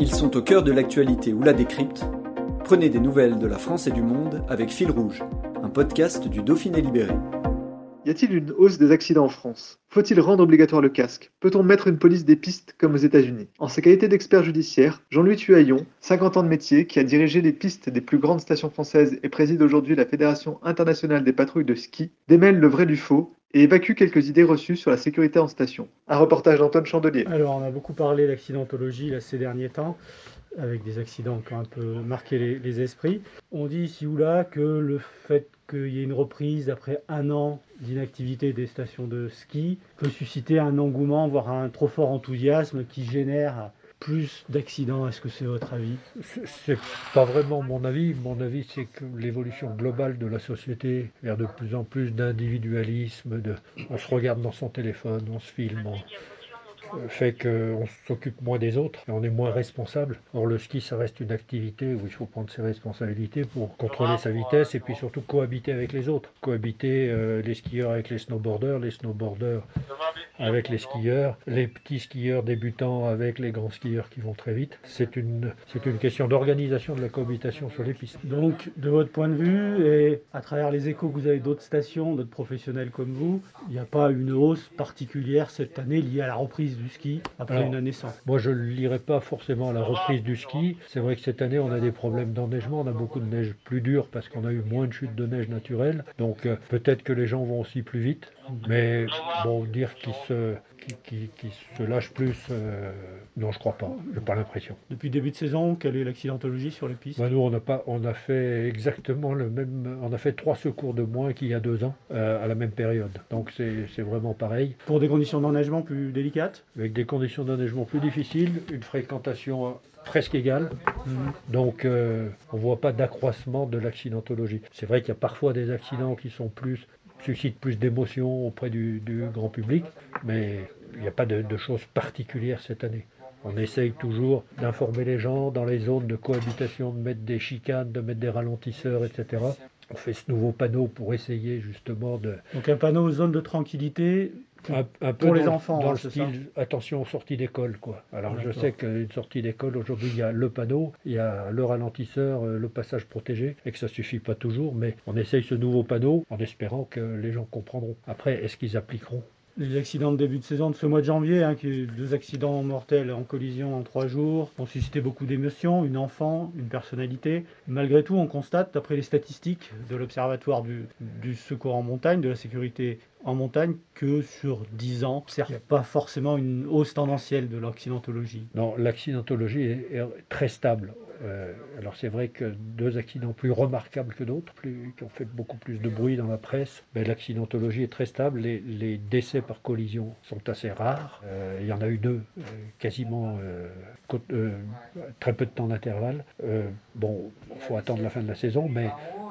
Ils sont au cœur de l'actualité ou la décrypte. Prenez des nouvelles de la France et du monde avec Fil Rouge, un podcast du Dauphiné Libéré. Y a-t-il une hausse des accidents en France? Faut-il rendre obligatoire le casque? Peut-on mettre une police des pistes comme aux États-Unis? En sa qualité d'expert judiciaire, Jean-Louis Tuaillon, 50 ans de métier, qui a dirigé les pistes des plus grandes stations françaises et préside aujourd'hui la Fédération internationale des patrouilles de ski, démêle le vrai du faux et évacue quelques idées reçues sur la sécurité en station. Un reportage d'Antoine Chandelier. Alors, on a beaucoup parlé d'accidentologie ces derniers temps, avec des accidents qui ont un peu marqué les, les esprits. On dit ici ou là que le fait qu'il y ait une reprise après un an d'inactivité des stations de ski peut susciter un engouement, voire un trop fort enthousiasme qui génère plus d'accidents. Est-ce que c'est votre avis? C'est pas vraiment mon avis. Mon avis, c'est que l'évolution globale de la société vers de plus en plus d'individualisme, de, on se regarde dans son téléphone, on se filme, fait qu'on s'occupe moins des autres et on est moins responsable. Or, le ski, ça reste une activité où il faut prendre ses responsabilités pour contrôler sa vitesse et puis surtout cohabiter avec les autres. Cohabiter euh, les skieurs avec les snowboarders, les snowboarders avec les skieurs, les petits skieurs débutants avec les grands skieurs qui vont très vite. C'est une, c'est une question d'organisation de la cohabitation sur les pistes. Donc, de votre point de vue, et à travers les échos que vous avez d'autres stations, d'autres professionnels comme vous, il n'y a pas une hausse particulière cette année liée à la reprise du ski après Alors, une année sans Moi, je ne lirai pas forcément à la reprise du ski. C'est vrai que cette année, on a des problèmes d'enneigement. On a beaucoup de neige plus dure parce qu'on a eu moins de chutes de neige naturelle. Donc, euh, peut-être que les gens vont aussi plus vite. Mais bon, dire qu'ils se, lâchent plus, euh, non, je crois pas. J'ai pas l'impression. Depuis le début de saison, quelle est l'accidentologie sur les pistes? Bah, nous, on a pas, on a fait exactement le même. On a fait trois secours de moins qu'il y a deux ans euh, à la même période. Donc, c'est vraiment pareil. Pour des conditions d'enneigement plus délicates? Avec des conditions d'enneigement plus difficiles, une fréquentation presque égale. Donc euh, on ne voit pas d'accroissement de l'accidentologie. C'est vrai qu'il y a parfois des accidents qui sont plus suscitent plus d'émotions auprès du, du grand public, mais il n'y a pas de, de choses particulières cette année. On essaye toujours d'informer les gens dans les zones de cohabitation, de mettre des chicanes, de mettre des ralentisseurs, etc. On fait ce nouveau panneau pour essayer justement de, Donc un panneau zone de tranquillité. Un, un peu Pour les dans enfants, dans hein, le style attention aux sorties d'école quoi. Alors je sais qu'une sortie d'école aujourd'hui il y a le panneau, il y a le ralentisseur, euh, le passage protégé et que ça suffit pas toujours, mais on essaye ce nouveau panneau en espérant que les gens comprendront. Après est-ce qu'ils appliqueront? Les accidents de début de saison de ce mois de janvier, hein, qui deux accidents mortels en collision en trois jours, ont suscité beaucoup d'émotions, une enfant, une personnalité. Malgré tout, on constate, d'après les statistiques de l'Observatoire du, du secours en montagne, de la sécurité en montagne, que sur 10 ans, il n'y a pas forcément une hausse tendancielle de l'accidentologie. Non, l'accidentologie est, est très stable. Euh, alors c'est vrai que deux accidents plus remarquables que d'autres, qui ont fait beaucoup plus de bruit dans la presse, mais l'accidentologie est très stable. Les, les décès par collision sont assez rares. Euh, il y en a eu deux, euh, quasiment euh, très peu de temps d'intervalle. Bon, il faut attendre la fin de la saison, mais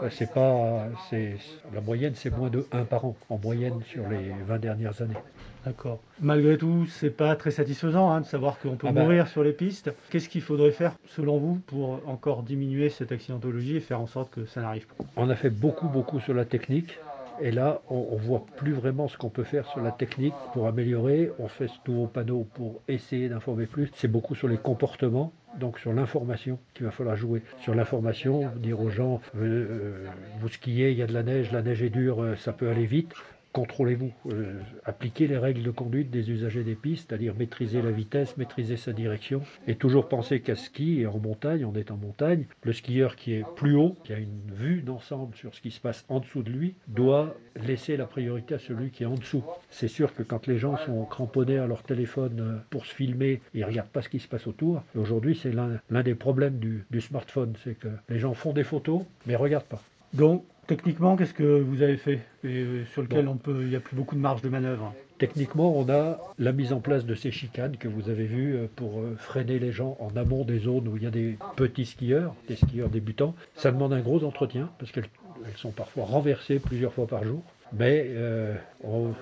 c'est pas, c'est la moyenne, c'est moins de 1 par an en moyenne sur les 20 dernières années. D'accord. Malgré tout, c'est pas très satisfaisant hein, de savoir qu'on peut Ah bah. mourir sur les pistes. Qu'est-ce qu'il faudrait faire, selon vous, pour encore diminuer cette accidentologie et faire en sorte que ça n'arrive pas On a fait beaucoup, beaucoup sur la technique. Et là, on ne voit plus vraiment ce qu'on peut faire sur la technique pour améliorer. On fait ce nouveau panneau pour essayer d'informer plus. C'est beaucoup sur les comportements, donc sur l'information qu'il va falloir jouer. Sur l'information, dire aux gens, euh, euh, vous skiez, il y a de la neige, la neige est dure, euh, ça peut aller vite. Contrôlez-vous, euh, appliquez les règles de conduite des usagers des pistes, c'est-à-dire maîtriser la vitesse, maîtriser sa direction, et toujours penser qu'à ski et en montagne, on est en montagne, le skieur qui est plus haut, qui a une vue d'ensemble sur ce qui se passe en dessous de lui, doit laisser la priorité à celui qui est en dessous. C'est sûr que quand les gens sont cramponnés à leur téléphone euh, pour se filmer, ils ne regardent pas ce qui se passe autour. Aujourd'hui, c'est l'un des problèmes du, du smartphone, c'est que les gens font des photos, mais ne regardent pas. Donc, Techniquement, qu'est-ce que vous avez fait et euh, sur lequel on peut, il n'y a plus beaucoup de marge de manœuvre Techniquement, on a la mise en place de ces chicanes que vous avez vues euh, pour euh, freiner les gens en amont des zones où il y a des petits skieurs, des skieurs débutants. Ça demande un gros entretien parce qu'elles elles sont parfois renversées plusieurs fois par jour. Mais euh, on,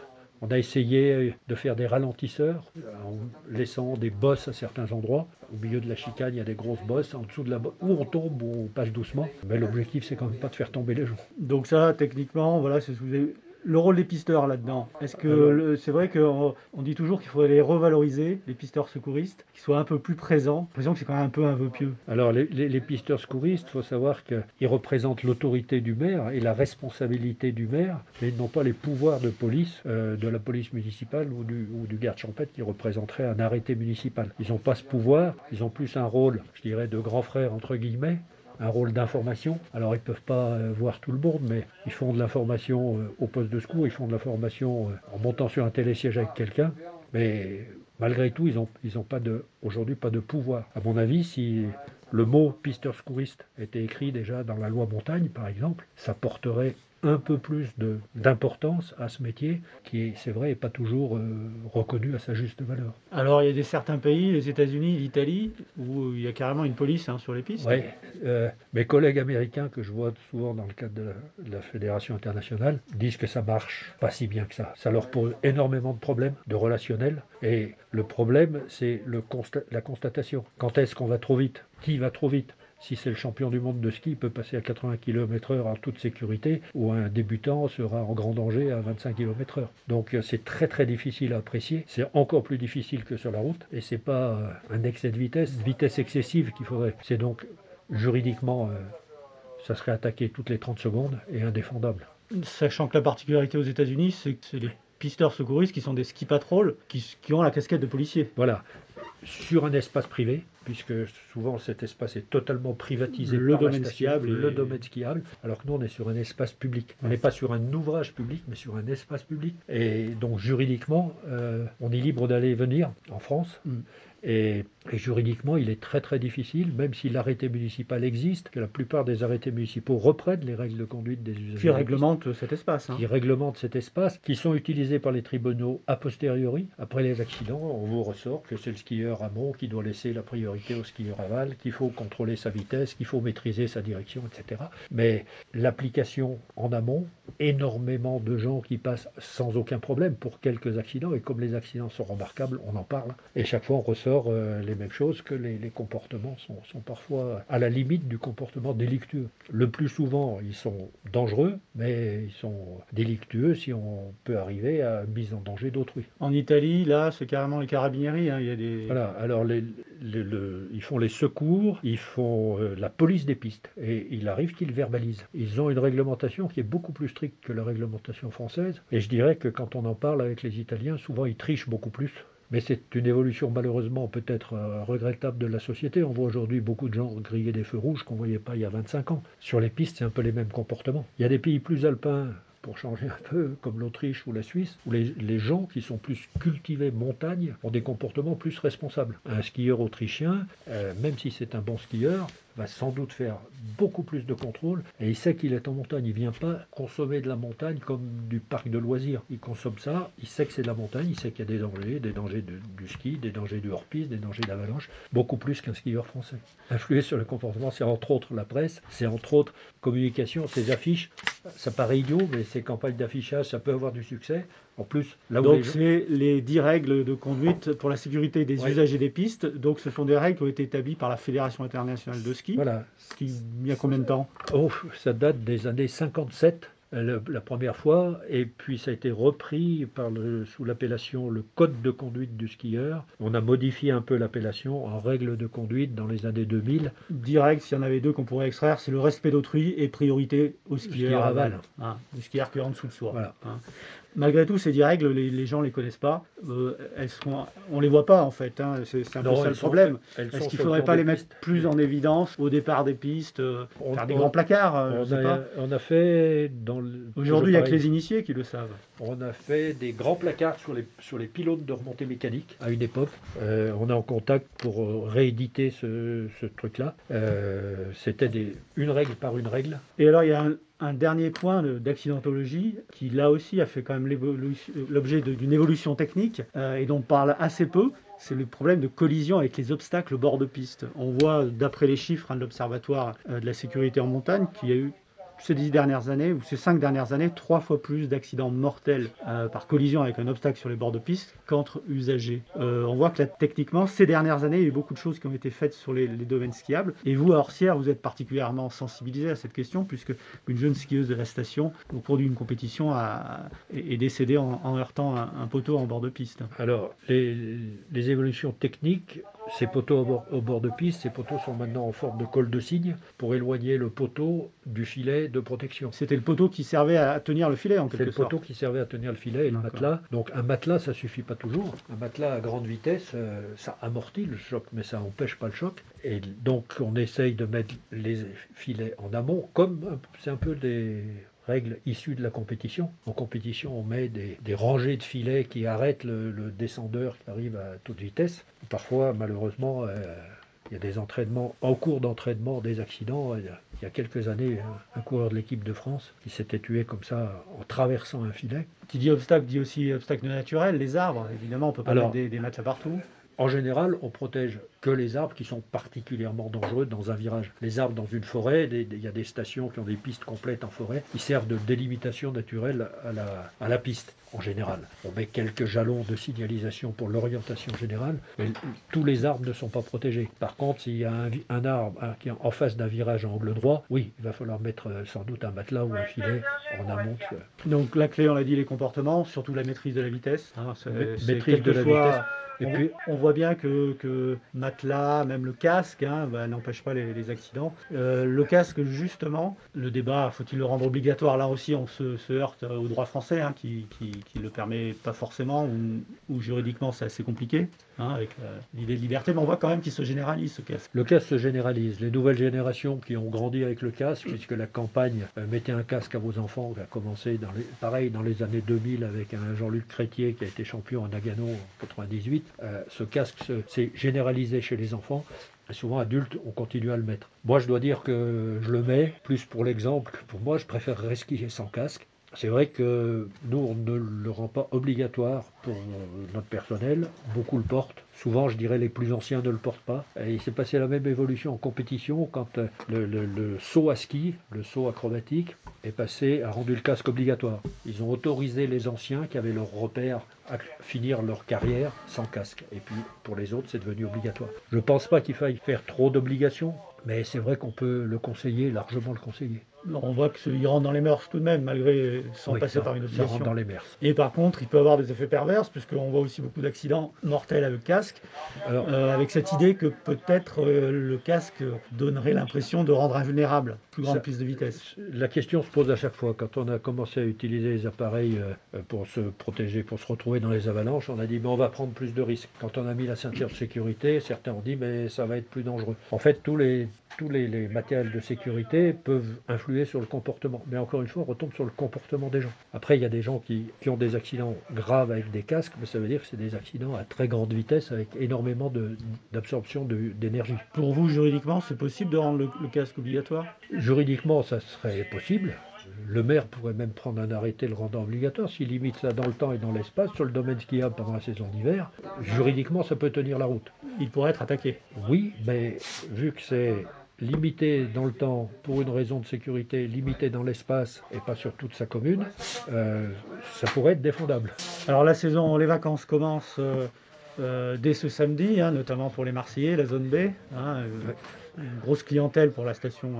on a essayé de faire des ralentisseurs en laissant des bosses à certains endroits. Au milieu de la chicane, il y a des grosses bosses. En dessous de la où on tombe, où on passe doucement. Mais l'objectif, c'est quand même pas de faire tomber les gens. Donc ça, techniquement, voilà, c'est ce que vous avez- le rôle des pisteurs là-dedans. Est-ce que c'est vrai qu'on on dit toujours qu'il faudrait les revaloriser, les pisteurs secouristes, qu'ils soient un peu plus présents. J'ai l'impression que c'est quand même un peu un vœu pieux. Alors, les, les- les pisteurs secouristes, il faut savoir qu'ils représentent l'autorité du maire et la responsabilité du maire, mais ils n'ont pas les pouvoirs de police euh, de la police municipale ou du, ou du garde champêtre qui représenterait un arrêté municipal. Ils n'ont pas ce pouvoir, ils ont plus un rôle, je dirais, de grand frère, entre guillemets, un rôle d'information. Alors ils ne peuvent pas euh, voir tout le monde, mais ils font de l'information euh, au poste de secours, ils font de l'information euh, en montant sur un télésiège avec quelqu'un. Mais malgré tout, ils n'ont ils ont pas de, aujourd'hui pas de pouvoir. À mon avis, si le mot pisteur secouriste était écrit déjà dans la loi montagne, par exemple, ça porterait un peu plus d'importance à ce métier qui, est, c'est vrai, n'est pas toujours euh, reconnu à sa juste valeur. Alors il y a des certains pays, les États-Unis, l'Italie, où il y a carrément une police hein, sur les pistes. Ouais, euh, mes collègues américains que je vois souvent dans le cadre de la, de la fédération internationale disent que ça marche pas si bien que ça. Ça leur pose énormément de problèmes, de relationnel. Et le problème, c'est la constatation. Quand est-ce qu'on va trop vite? Qui va trop vite? Si c'est le champion du monde de ski, il peut passer à 80 km/h en toute sécurité, ou un débutant sera en grand danger à 25 km/h. Donc euh, c'est très très difficile à apprécier. C'est encore plus difficile que sur la route, et c'est pas euh, un excès de vitesse, vitesse excessive qu'il faudrait. C'est donc juridiquement, euh, ça serait attaqué toutes les 30 secondes et indéfendable. Sachant que la particularité aux États-Unis, c'est que c'est les pisteurs secouristes qui sont des ski patrols qui, qui ont la casquette de policier. Voilà. Sur un espace privé, puisque souvent cet espace est totalement privatisé Le par domaine skiable le domaine skiable, alors que nous on est sur un espace public. On n'est pas sur un ouvrage public, mais sur un espace public. Et donc juridiquement, euh, on est libre d'aller et venir en France. Mm. Et, et juridiquement, il est très très difficile, même si l'arrêté municipal existe, que la plupart des arrêtés municipaux reprennent les règles de conduite des usagers. Qui réglementent cet espace. hein. qui réglementent cet espace, qui sont utilisés par les tribunaux a posteriori. Après les accidents, on vous ressort que c'est le skieur amont qui doit laisser la priorité au skieur aval, qu'il faut contrôler sa vitesse, qu'il faut maîtriser sa direction, etc. Mais l'application en amont, énormément de gens qui passent sans aucun problème pour quelques accidents, et comme les accidents sont remarquables, on en parle, et chaque fois on ressort euh, les mêmes choses, que les, les comportements sont, sont parfois à la limite du comportement délictueux. Le plus souvent, ils sont dangereux, mais ils sont délictueux si on peut arriver à mise en danger d'autrui. En Italie, là, c'est carrément les carabinieri. hein, Il y a des... Voilà, alors les, les- le- ils font les secours, ils font euh, la police des pistes, et il arrive qu'ils verbalisent. Ils ont une réglementation qui est beaucoup plus stricte que la réglementation française, et je dirais que quand on en parle avec les Italiens, souvent ils trichent beaucoup plus. Mais c'est une évolution malheureusement peut-être euh, regrettable de la société. On voit aujourd'hui beaucoup de gens griller des feux rouges qu'on ne voyait pas il y a 25 ans. Sur les pistes, c'est un peu les mêmes comportements. Il y a des pays plus alpins pour changer un peu, comme l'Autriche ou la Suisse, où les, gens qui sont plus cultivés montagne ont des comportements plus responsables. Un skieur autrichien, euh, même si c'est un bon skieur, va sans doute faire beaucoup plus de contrôle et il sait qu'il est en montagne. Il vient pas consommer de la montagne comme du parc de loisirs. Il consomme ça, il sait que c'est de la montagne, il sait qu'il y a des dangers, des dangers du ski, des dangers du hors-piste, des dangers d'avalanche, beaucoup plus qu'un skieur français. Influer sur le comportement, c'est entre autres la presse, c'est entre autres communication, ces affiches. Ça paraît idiot, mais ces campagnes d'affichage, ça peut avoir du succès. En plus, là où Donc c'est les 10 règles de conduite pour la sécurité des Ouais. usagers des pistes. Donc ce sont des règles qui ont été établies par la Fédération internationale de ski. Voilà, qui il y a combien de temps? Oh, ça date des années 57, le- la première fois, et puis ça a été repris par le- sous l'appellation le Code de conduite du skieur. On a modifié un peu l'appellation en règle de conduite dans les années 2000. 10 règles, s'il y en avait deux qu'on pourrait extraire, c'est le respect d'autrui et priorité au skieur skieur aval. aval. Hein, le skieur qui est en dessous de soi. Voilà. hein. Malgré tout, ces 10 règles, les, les gens ne les connaissent pas. Euh, elles on ne les voit pas en fait. hein. C'est un peu Non, ça le problème. Est-ce qu'il ne faudrait pas les mettre pistes. plus en évidence au départ des pistes euh, On- Faire des on- grands placards euh, On je sais a, pas. on a fait Aujourd'hui, il n'y a que les initiés qui le savent. On a fait des grands placards sur les, sur les pylônes de remontée mécanique à une époque. Euh, on est en contact pour rééditer ce, ce truc-là. C'était une règle par une règle. Et alors, il y a un, Un dernier point de- d'accidentologie qui là aussi a fait quand même l'objet d'une évolution technique euh, et dont on parle assez peu, c'est le problème de collision avec les obstacles au bord de piste. On voit d'après les chiffres hein, de l'Observatoire euh, de la sécurité en montagne qu'il y a eu ces dix dernières années ou ces cinq dernières années trois fois plus d'accidents mortels euh, par collision avec un obstacle sur les bords de piste qu'entre usagers. Euh, on voit que là, techniquement, ces dernières années, il y a eu beaucoup de choses qui ont été faites sur les, domaines skiables. Et vous, à Orsières, vous êtes particulièrement sensibilisé à cette question puisque une jeune skieuse de la station, au cours d'une compétition, a, est décédée en, heurtant un, poteau en bord de piste. Alors, les évolutions techniques, ces poteaux au bord, au bord de piste, ces poteaux sont maintenant en forme de col de cygne pour éloigner le poteau du filet de protection. C'était le poteau qui servait à tenir le filet en C'est quelque le sorte. poteau qui servait à tenir le filet et le matelas. Donc un matelas, ça suffit pas toujours. Un matelas à grande vitesse, euh, ça amortit le choc, mais ça n'empêche pas le choc. Et donc on essaye de mettre les filets en amont, comme c'est un peu des règles issues de la compétition. En compétition, on met des, des rangées de filets qui arrêtent le, le descendeur qui arrive à toute vitesse. Parfois, malheureusement, euh, il y a des entraînements, en cours d'entraînement, des accidents. Il y a, il y a quelques années, un, coureur de l'équipe de France qui s'était tué comme ça en traversant un filet. Qui dit obstacle dit aussi obstacle naturel, les arbres. Évidemment, on peut pas Alors- mettre des, des matelas partout. En général, on protège que les arbres qui sont particulièrement dangereux dans un virage. Les arbres dans une forêt, il y a des stations qui ont des pistes complètes en forêt, qui servent de délimitation naturelle à la, à la piste en général. On met quelques jalons de signalisation pour l'orientation générale, mais tous les arbres ne sont pas protégés. Par contre, s'il y a un, arbre hein, qui est en face d'un virage à angle droit, oui, il va falloir mettre euh, sans doute un matelas ou un filet en amont. Donc la clé, on l'a dit, les comportements, surtout la maîtrise de la vitesse. hein, maîtrise de la vitesse. Et on, puis, on voit bien que, que matelas, même le casque, hein, bah, n'empêche pas les, accidents. Euh, le casque, justement, le débat, faut-il le rendre obligatoire? Là aussi, on se, heurte au droit français, hein, qui, ne le permet pas forcément, ou juridiquement c'est assez compliqué, hein, avec euh, l'idée de liberté, mais on voit quand même qu'il se généralise ce casque. Le casque se généralise. Les nouvelles générations qui ont grandi avec le casque, puisque la campagne euh, mettez un casque à vos enfants, qui a commencé dans les, pareil dans les années 2000 avec un Jean-Luc Crétier qui a été champion en Nagano en 98. euh, ce casque se- s'est généralisé chez les enfants. Et souvent adultes, on continue à le mettre. Moi, je dois dire que je le mets plus pour l'exemple. que Pour moi, je préférerais skier sans casque. C'est vrai que nous, on ne le rend pas obligatoire pour notre personnel. Beaucoup le portent. Souvent, je dirais, les plus anciens ne le portent pas. Et il s'est passé la même évolution en compétition quand euh, le saut à ski, le saut acrobatique, est passé, a rendu le casque obligatoire. Ils ont autorisé les anciens qui avaient leur repère à finir leur carrière sans casque. Et puis, pour les autres, c'est devenu obligatoire. Je ne pense pas qu'il faille faire trop d'obligations, mais c'est vrai qu'on peut le conseiller, largement le conseiller. On voit qu'il rentre dans les mœurs tout de même, malgré sans Oui, passer ça- par une ça rentre obligation. dans les mers. Et par contre, il peut avoir des effets pervers, puisqu'on voit aussi beaucoup d'accidents mortels avec casque, Alors, euh, avec cette idée que peut-être euh, le casque donnerait l'impression de rendre invulnérable plus grande Ça- piste de vitesse. La question se pose à chaque fois. Quand on a commencé à utiliser les appareils euh, pour se protéger, pour se retrouver dans les avalanches, on a dit mais on va prendre plus de risques. Quand on a mis la ceinture de sécurité, certains ont dit mais ça va être plus dangereux. En fait, tous les tous les, les matériels de sécurité peuvent influer sur le comportement. Mais encore une fois, on retombe sur le comportement des gens. Après, il y a des gens qui, qui ont des accidents graves avec des casques, mais ça veut dire que c'est des accidents à très grande vitesse avec énormément d'absorption d'énergie. Pour vous, juridiquement, c'est possible de rendre le, le casque obligatoire? Juridiquement, ça serait possible. Le maire pourrait même prendre un arrêté le rendant obligatoire s'il limite ça dans le temps et dans l'espace sur le domaine skiable pendant la saison d'hiver. Juridiquement, ça peut tenir la route. Il pourrait être attaqué. Oui, mais vu que c'est limité dans le temps pour une raison de sécurité, limité dans l'espace et pas sur toute sa commune, euh, ça pourrait être défendable. Alors la saison, les vacances commencent euh, euh, dès ce samedi, hein, notamment pour les Marseillais, la zone B. hein, une grosse clientèle pour la station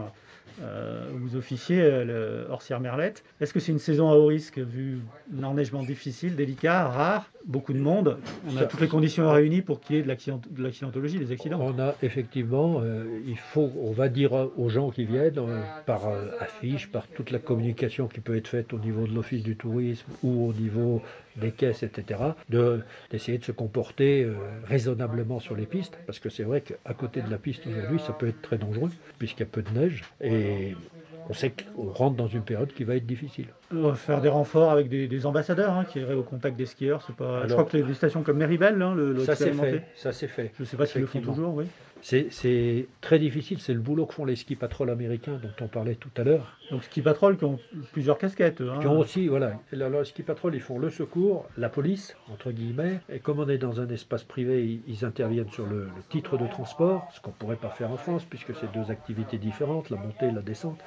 euh, vous officiez, euh, le Orsières-Merlette. Est-ce que c'est une saison à haut risque vu un enneigement difficile, délicat, rare, beaucoup de monde? On a toutes les conditions réunies pour qu'il y ait de l'accident- de l'accidentologie, des accidents. On a effectivement, euh, il faut, on va dire aux gens qui viennent, euh, par affiche, par toute la communication qui peut être faite au niveau de l'office du tourisme ou au niveau des caisses, etc., de- d'essayer de se comporter euh, raisonnablement sur les pistes, parce que c'est vrai qu'à côté de la piste aujourd'hui, ça peut être très dangereux, puisqu'il y a peu de neige, et on sait qu'on rentre dans une période qui va être difficile. Faire des renforts avec des, des ambassadeurs hein, qui iraient au contact des skieurs. C'est pas... Je crois que les, des stations comme Méribel, hein, le, le Ça c'est expérimenté. fait, ça c'est fait. Je ne sais pas s'ils le font toujours, oui. C'est très difficile, c'est le boulot que font les ski patrol américains dont on parlait tout à l'heure. Donc ski patrol qui ont plusieurs casquettes. Hein. Qui ont aussi, voilà. Alors, ski patrol, ils font le secours, la police, entre guillemets. Et comme on est dans un espace privé, ils, interviennent sur le, le, titre de transport, ce qu'on ne pourrait pas faire en France puisque c'est deux activités différentes, la montée et la descente.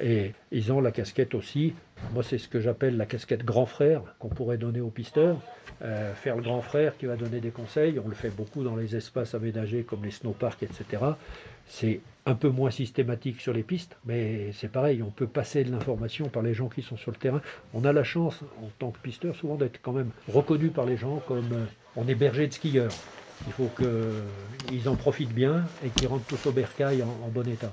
Et ils ont la casquette aussi, moi c'est ce que j'appelle la casquette grand frère qu'on pourrait donner aux pisteurs. Euh, faire le grand frère qui va donner des conseils, on le fait beaucoup dans les espaces aménagés comme les snowparks, etc. C'est un peu moins systématique sur les pistes, mais c'est pareil, on peut passer de l'information par les gens qui sont sur le terrain. On a la chance, en tant que pisteur, souvent d'être quand même reconnu par les gens comme euh, on est berger de skieurs. Il faut qu'ils en profitent bien et qu'ils rentrent tous au bercail en bon état.